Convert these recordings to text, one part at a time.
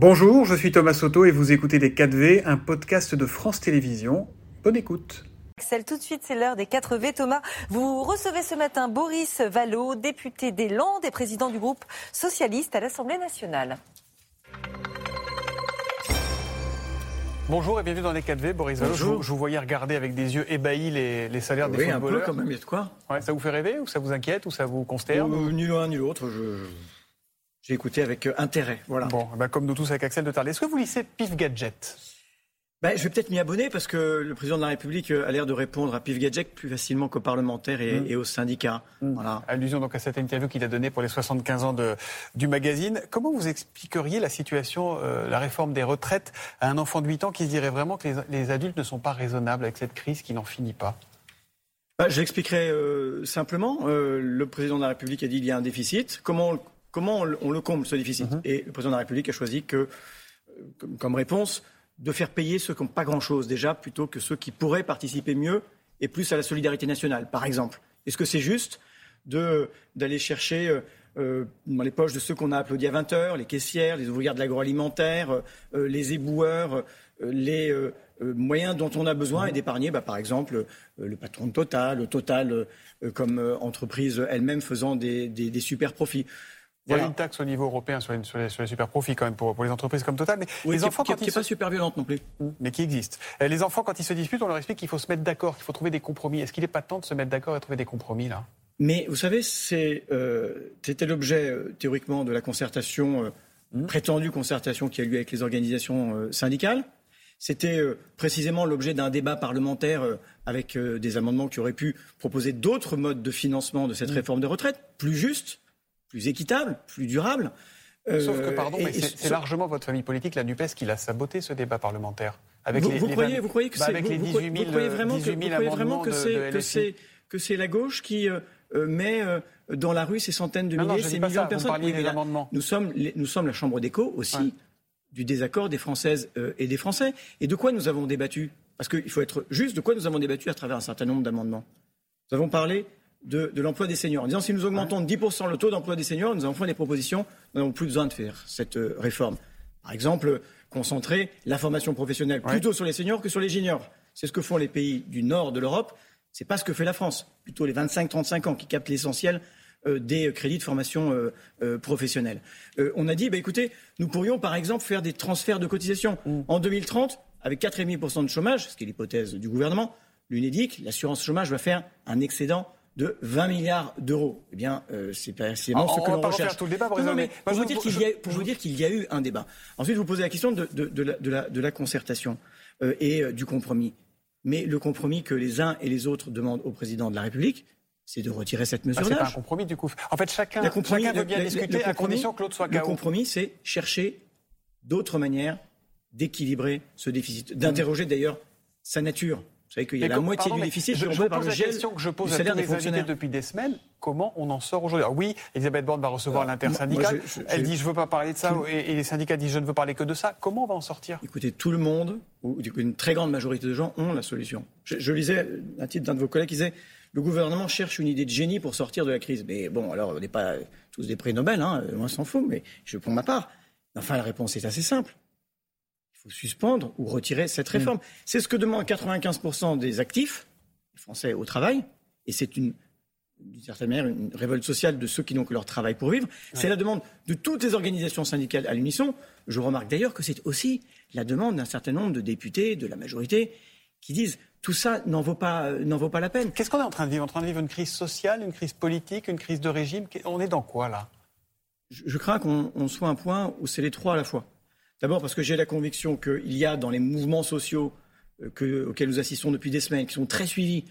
Bonjour, je suis Thomas Soto et vous écoutez Les 4V, un podcast de France Télévisions. Bonne écoute. Axel, tout de suite, c'est l'heure des 4V. Thomas, vous recevez ce matin Boris Vallot, député des Landes et président du groupe socialiste à l'Assemblée nationale. Bonjour et bienvenue dans les 4V, Boris Vallot. Je, vous voyais regarder avec des yeux ébahis les, salaires des footballeurs. Oui, un peu quand même, il y a de quoi. ça vous fait rêver ou ça vous inquiète ou ça vous consterne euh, Ni l'un ni l'autre. J'ai écouté avec euh, intérêt. Voilà. Bon, bah, comme nous tous avec Axel de Tarlet. Est-ce que vous lisez Pif Gadget? Ben, je vais peut-être m'y abonner parce que le président de la République euh, a l'air de répondre à Pif Gadget plus facilement qu'aux parlementaires et, mm. aux syndicats. Mm. Voilà. Allusion donc à cette interview qu'il a donnée pour les 75 ans de, du magazine. Comment vous expliqueriez la situation, euh, la réforme des retraites à un enfant de 8 ans qui se dirait vraiment que les, adultes ne sont pas raisonnables avec cette crise qui n'en finit pas? Ben, Je l'expliquerai simplement. le président de la République a dit qu'il y a un déficit. Comment comment on, le comble, ce déficit mhm. Et le président de la République a choisi que, euh, comme, réponse, de faire payer ceux qui n'ont pas grand-chose déjà, plutôt que ceux qui pourraient participer mieux et plus à la solidarité nationale, par exemple. Est-ce que c'est juste d'aller chercher euh, euh, dans les poches de ceux qu'on a applaudis à 20 heures, les caissières, les ouvrières de l'agroalimentaire, les éboueurs, les moyens dont on a besoin et d'épargner, bah, par exemple, le patron de Total, Total comme entreprise elle-même faisant des super profits. Il y a une taxe au niveau européen sur les, super profits quand même pour, les entreprises comme Total. Mais les enfants, qui, quand pas super violente non plus. Mais qui existe. Euh, les enfants, quand ils se disputent, on leur explique qu'il faut se mettre d'accord, qu'il faut trouver des compromis. Est-ce qu'il n'est pas temps de se mettre d'accord et de trouver des compromis là? Mais vous savez, euh, c'était l'objet euh, théoriquement de la concertation, mmh. prétendue concertation qui a eu lieu avec les organisations syndicales. C'était précisément l'objet d'un débat parlementaire avec des amendements qui auraient pu proposer d'autres modes de financement de cette mmh. réforme de retraite, plus juste plus équitable, plus durable. Sauf que, pardon, mais c'est largement votre famille politique, la NUPES, qui l'a saboté ce débat parlementaire. Avec vous, les, vous, croyez, vous croyez que c'est avec les 18 000, vous croyez vraiment, que, vous vraiment que c'est que c'est la gauche qui euh, euh, met euh, dans la rue ces centaines de milliers, ces millions de personnes. Oui, là, nous sommes nous sommes la chambre d'écho aussi du désaccord des Françaises et des Français. Et de quoi nous avons débattu? Parce qu'il faut être juste. De quoi nous avons débattu à travers un certain nombre d'amendements? Nous avons parlé de, l'emploi des seniors. En disant si nous augmentons de 10% le taux d'emploi des seniors, nous avons fait des propositions, nous n'avons plus besoin de faire cette euh, réforme. Par exemple, concentrer la formation professionnelle plutôt sur les seniors que sur les juniors. C'est ce que font les pays du nord de l'Europe. C'est pas ce que fait la France. Plutôt les 25-35 ans qui captent l'essentiel euh, des crédits de formation euh, professionnelle. on a dit, bah, écoutez, nous pourrions par exemple faire des transferts de cotisation. Mm. En 2030, avec 4,5% de chômage, ce qui est l'hypothèse du gouvernement, l'UNEDIC, l'assurance chômage va faire un excédent de 20 milliards d'euros. Eh bien, euh, c'est précisément ce que l'on recherche. Tout le débat, pour, vous dire qu'il y, a, pour vous dire qu'il y a eu un débat. Ensuite, vous posez la question de, de, la, de la, concertation euh, et euh, du compromis. Mais le compromis que les uns et les autres demandent au président de la République, c'est de retirer cette mesure bah, C'est pas un compromis du coup. En fait, chacun, chacun veut bien discuter à condition que l'autre soit KO. Le compromis, c'est chercher d'autres manières d'équilibrer ce déficit, d'interroger d'ailleurs sa nature. Vous qu'il y a la moitié du déficit je, je pose la question que je pose à tous les invités depuis des semaines. Comment on en sort aujourd'hui? Oui, Elisabeth Borne va recevoir l'intersyndical. Elle dit je ne veux pas parler de ça et, les syndicats disent je ne veux parler que de ça. Comment on va en sortir? Écoutez, tout le monde, ou une très grande majorité de gens, ont la solution. Je, lisais un titre d'un de vos collègues qui disait le gouvernement cherche une idée de génie pour sortir de la crise. Mais bon, alors on n'est pas tous des prix Nobel, hein, moi s'en fout, mais je prends ma part. Enfin, la réponse est assez simple suspendre ou retirer cette réforme. Mm. C'est ce que demandent 95% des actifs français au travail, et c'est une d'une certaine manière, une révolte sociale de ceux qui n'ont que leur travail pour vivre. C'est la demande de toutes les organisations syndicales à l'unisson. Je remarque d'ailleurs que c'est aussi la demande d'un certain nombre de députés de la majorité qui disent tout ça n'en vaut pas, n'en vaut pas la peine. Qu'est-ce qu'on est en train de vivre? En train de vivre une crise sociale, une crise politique, une crise de régime? On est dans quoi là? Je, crains qu'on soit à un point où c'est les trois à la fois. D'abord parce que j'ai la conviction qu'il y a dans les mouvements sociaux euh, auxquels nous assistons depuis des semaines, qui sont très suivis,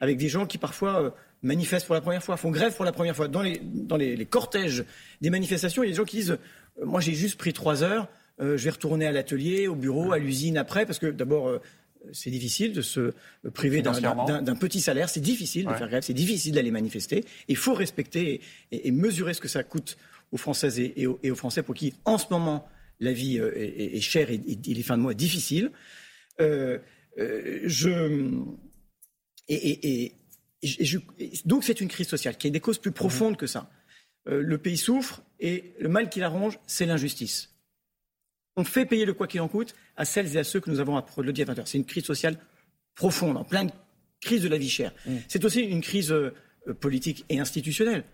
avec des gens qui parfois euh, manifestent pour la première fois, font grève pour la première fois. Dans les, dans les, cortèges des manifestations, il y a des gens qui disent euh, Moi j'ai juste pris trois heures, je vais retourner à l'atelier, au bureau, à l'usine après, parce que d'abord c'est difficile de se priver d'un petit salaire, c'est difficile de faire grève, c'est difficile d'aller manifester. Il faut respecter et, mesurer ce que ça coûte aux Françaises et, aux, et aux Français pour qui, en ce moment, la vie euh, est, chère et, les fins de mois difficiles. Euh, euh, je, et, donc c'est une crise sociale qui a des causes plus profondes que ça. le pays souffre et le mal qui l'arrange, c'est l'injustice. On fait payer le quoi qu'il en coûte à celles et à ceux que nous avons à le dire C'est une crise sociale profonde, en pleine crise de la vie chère. Mm. C'est aussi une crise politique et institutionnelle.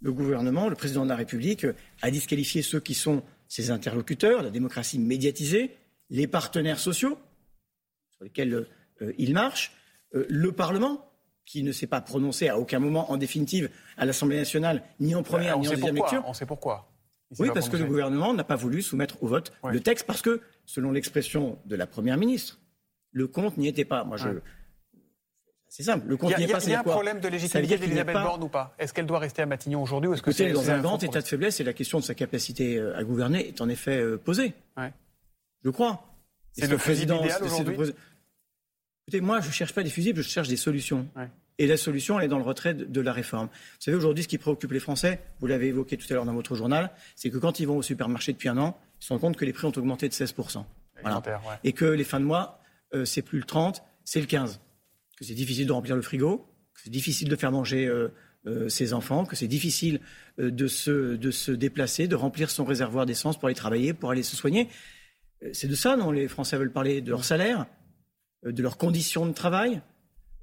Le gouvernement, le président de la République, a disqualifié ceux qui sont ses interlocuteurs, la démocratie médiatisée, les partenaires sociaux sur lesquels euh, il marche, euh, le Parlement, qui ne s'est pas prononcé à aucun moment, en définitive, à l'Assemblée nationale, ni en première, ni en deuxième lecture. On sait pourquoi. Oui, parce que le gouvernement n'a pas voulu soumettre au vote le texte, parce que, selon l'expression de la Première ministre, le compte n'y était pas. Moi, je. C'est simple. Le compte n'y est pas. Il y a un problème de légitimité d'Elisabeth Borne ou pas? Est-ce qu'elle doit rester à Matignon aujourd'hui ou est-ce que c'est dans un grand état de faiblesse et la question de sa capacité euh, à gouverner est en effet euh, posée. Je crois. C'est le président idéal aujourd'hui? Écoutez, moi, je ne cherche pas des fusibles, je cherche des solutions. Et la solution, elle est dans le retrait de, la réforme. Vous savez, aujourd'hui, ce qui préoccupe les Français, vous l'avez évoqué tout à l'heure dans votre journal, c'est que quand ils vont au supermarché depuis un an, ils se rendent compte que les prix ont augmenté de 16%. Et que les fins de mois, euh, c'est plus le 30, c'est le 15. Que c'est difficile de remplir le frigo, que c'est difficile de faire manger euh, euh, ses enfants, que c'est difficile de, se, de se déplacer, de remplir son réservoir d'essence pour aller travailler, pour aller se soigner. C'est de ça dont les Français veulent parler, de leur salaire, de leurs conditions de travail,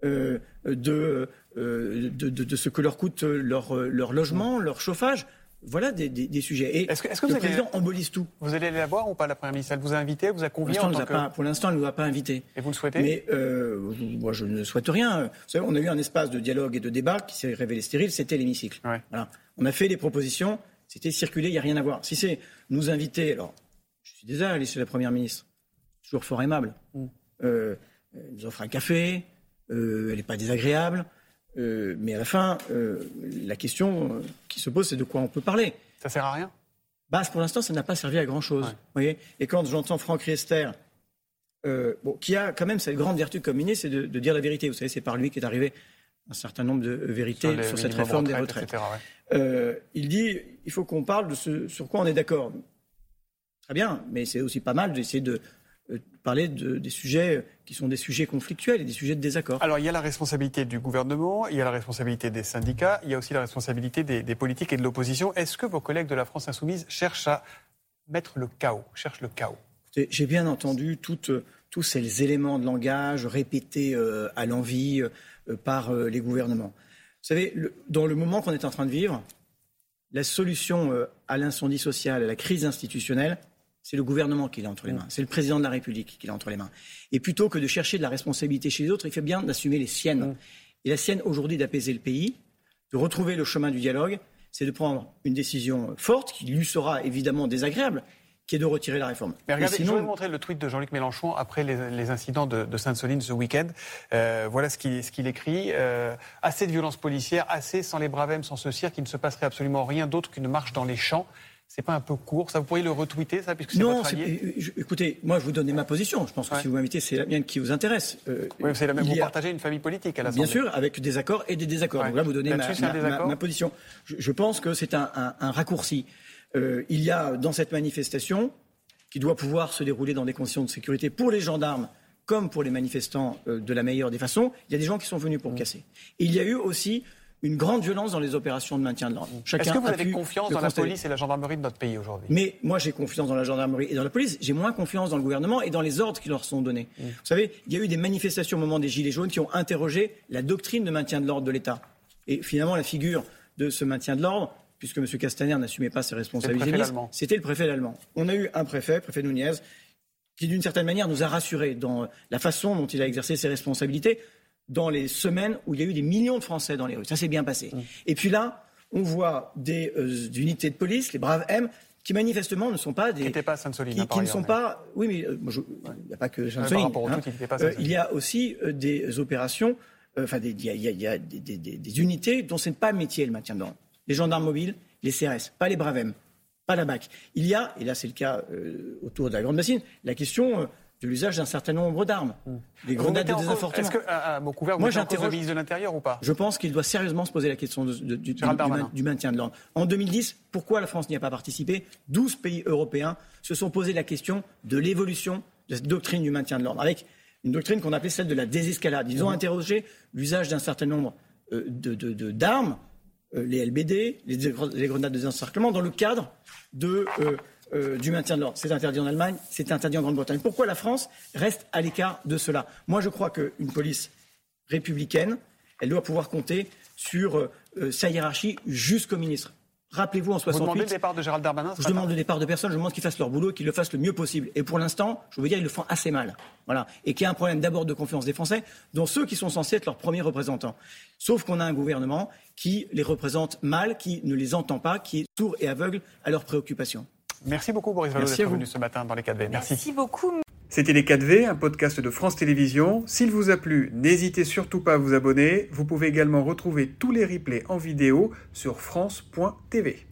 de, de, de, ce que leur coûte leur, leur logement, leur chauffage. Voilà des, des, sujets. Et est-ce que, le président embolise tout. Vous allez la voir ou pas, la Première ministre? Elle vous a invité, elle vous a convié Pour l'instant, pour l'instant elle ne nous a pas invité. Et vous le souhaitez? Mais euh, moi, je ne souhaite rien. Vous savez, on a eu un espace de dialogue et de débat qui s'est révélé stérile, c'était l'hémicycle. Voilà. On a fait des propositions, c'était circulé, il n'y a rien à voir. Si c'est nous inviter, alors, je suis désolé, chez la Première ministre, toujours fort aimable. Mm. Euh, elle nous offre un café, euh, elle n'est pas désagréable. Euh, mais à la fin, euh, la question euh, qui se pose, c'est de quoi on peut parler. Ça sert à rien? Bah, Pour l'instant, ça n'a pas servi à grand-chose. voyez Et quand j'entends Franck Riester, bon, qui a quand même cette grande vertu comme ministre, c'est de, dire la vérité. Vous savez, c'est par lui qu'est arrivé un certain nombre de vérités sur, cette réforme des retraites. il dit il faut qu'on parle de ce sur quoi on est d'accord. Très bien, mais c'est aussi pas mal d'essayer de parler de, des sujets qui sont des sujets conflictuels et des sujets de désaccord. Alors il y a la responsabilité du gouvernement, il y a la responsabilité des syndicats, il y a aussi la responsabilité des, politiques et de l'opposition. Est-ce que vos collègues de la France insoumise cherchent à mettre le chaos, cherchent le chaos? J'ai bien entendu tous ces éléments de langage répétés euh, à l'envie euh, par les gouvernements. Vous savez, dans le moment qu'on est en train de vivre, la solution à l'incendie social, à la crise institutionnelle, c'est le gouvernement qui l'a entre les mains. C'est le président de la République qui l'a entre les mains. Et plutôt que de chercher de la responsabilité chez les autres, il fait bien d'assumer les siennes. Et la sienne aujourd'hui d'apaiser le pays, de retrouver le chemin du dialogue, c'est de prendre une décision forte qui lui sera évidemment désagréable, qui est de retirer la réforme. Mais regardez, sinon... je vais vous montrer le tweet de Jean-Luc Mélenchon après les, incidents de, Sainte-Soline ce week-end. Euh, voilà ce qu'il écrit. Euh, assez de violence policière, assez sans les bravèmes, sans ce cirque, il ne se passerait absolument rien d'autre qu'une marche dans les champs. C'est pas un peu court Ça, vous pourriez le retweeter, ça, puisque c'est votre allié? euh, écoutez, moi, je vous donnais ma position. Je pense que si vous m'invitez, c'est la mienne qui vous intéresse. Euh, oui, c'est la même. Vous partagez une famille politique à l'Assemblée. Bien sûr, avec des accords et des désaccords. Donc là, vous donnez ma, position. Je, pense que c'est un, raccourci. Euh, il y a dans cette manifestation, qui doit pouvoir se dérouler dans des conditions de sécurité pour les gendarmes comme pour les manifestants de la meilleure des façons, il y a des gens qui sont venus pour mmh. casser. il y a eu aussi une grande violence dans les opérations de maintien de l'ordre. Est-ce que vous avez confiance dans la police et la gendarmerie de notre pays aujourd'hui? Mais moi, j'ai confiance dans la gendarmerie et dans la police. J'ai moins confiance dans le gouvernement et dans les ordres qui leur sont donnés. Mm. Vous savez, il y a eu des manifestations au moment des Gilets jaunes qui ont interrogé la doctrine de maintien de l'ordre de l'État. Et finalement, la figure de ce maintien de l'ordre, puisque M. Castaner n'assumait pas ses responsabilités, c'était le préfet allemand. On a eu un préfet, préfet Nunez, qui d'une certaine manière nous a rassurés dans la façon dont il a exercé ses responsabilités dans les semaines où il y a eu des millions de Français dans les rues. Ça s'est bien passé. Et puis là, on voit des euh, unités de police, les braves M, qui manifestement ne sont pas des. Qui n'étaient pas à Sainte-Soline. Qui, qui ne sont pas. Oui, mais euh, il n'y a pas que Sainte-Soline. Hein. Euh, il y a aussi des opérations, enfin, il y a, des, unités dont ce n'est pas métier, le maintien de l'ordre. Les gendarmes mobiles, les CRS, pas les braves M, pas la BAC. Il y a, et là c'est le cas autour de la Grande Bassine, la question de l'usage d'un certain nombre d'armes. Des grenades de désinformation. Est-ce que, à, couvert, Moi, j'interroge le ministre de l'Intérieur ou pas? Je pense qu'il doit sérieusement se poser la question du, maintien de l'ordre. En 2010, pourquoi la France n'y a pas participé? 12 pays européens se sont posé la question de l'évolution de cette doctrine du maintien de l'ordre, avec une doctrine qu'on appelait celle de la désescalade. Ils ont mmh. interrogé l'usage d'un certain nombre euh, d'armes, euh, les LBD, les, grenades de désencerclement, dans le cadre de, euh, du maintien de l'ordre. C'est interdit en Allemagne, c'est interdit en Grande-Bretagne. Pourquoi la France reste à l'écart de cela? Moi, je crois qu'une police républicaine, elle doit pouvoir compter sur euh, sa hiérarchie jusqu'au ministre. Rappelez-vous en 68. Vous demandez le départ de Gérald Darmanin Je demande le départ de personne, je demande qu'ils fassent leur boulot et qu'ils le fassent le mieux possible. Et pour l'instant, je veux dire, ils le font assez mal. Voilà. Et qu'il y a un problème d'abord de confiance des Français, dont ceux qui sont censés être leurs premiers représentants. Sauf qu'on a un gouvernement qui les représente mal, qui ne les entend pas, qui est sourd et aveugle à leurs préoccupations. Merci beaucoup Boris Vallot d'être venu ce matin dans les 4V. Merci. Merci beaucoup. C'était Les 4V, un podcast de France Télévisions. S'il vous a plu, n'hésitez surtout pas à vous abonner. Vous pouvez également retrouver tous les replays en vidéo sur France.tv.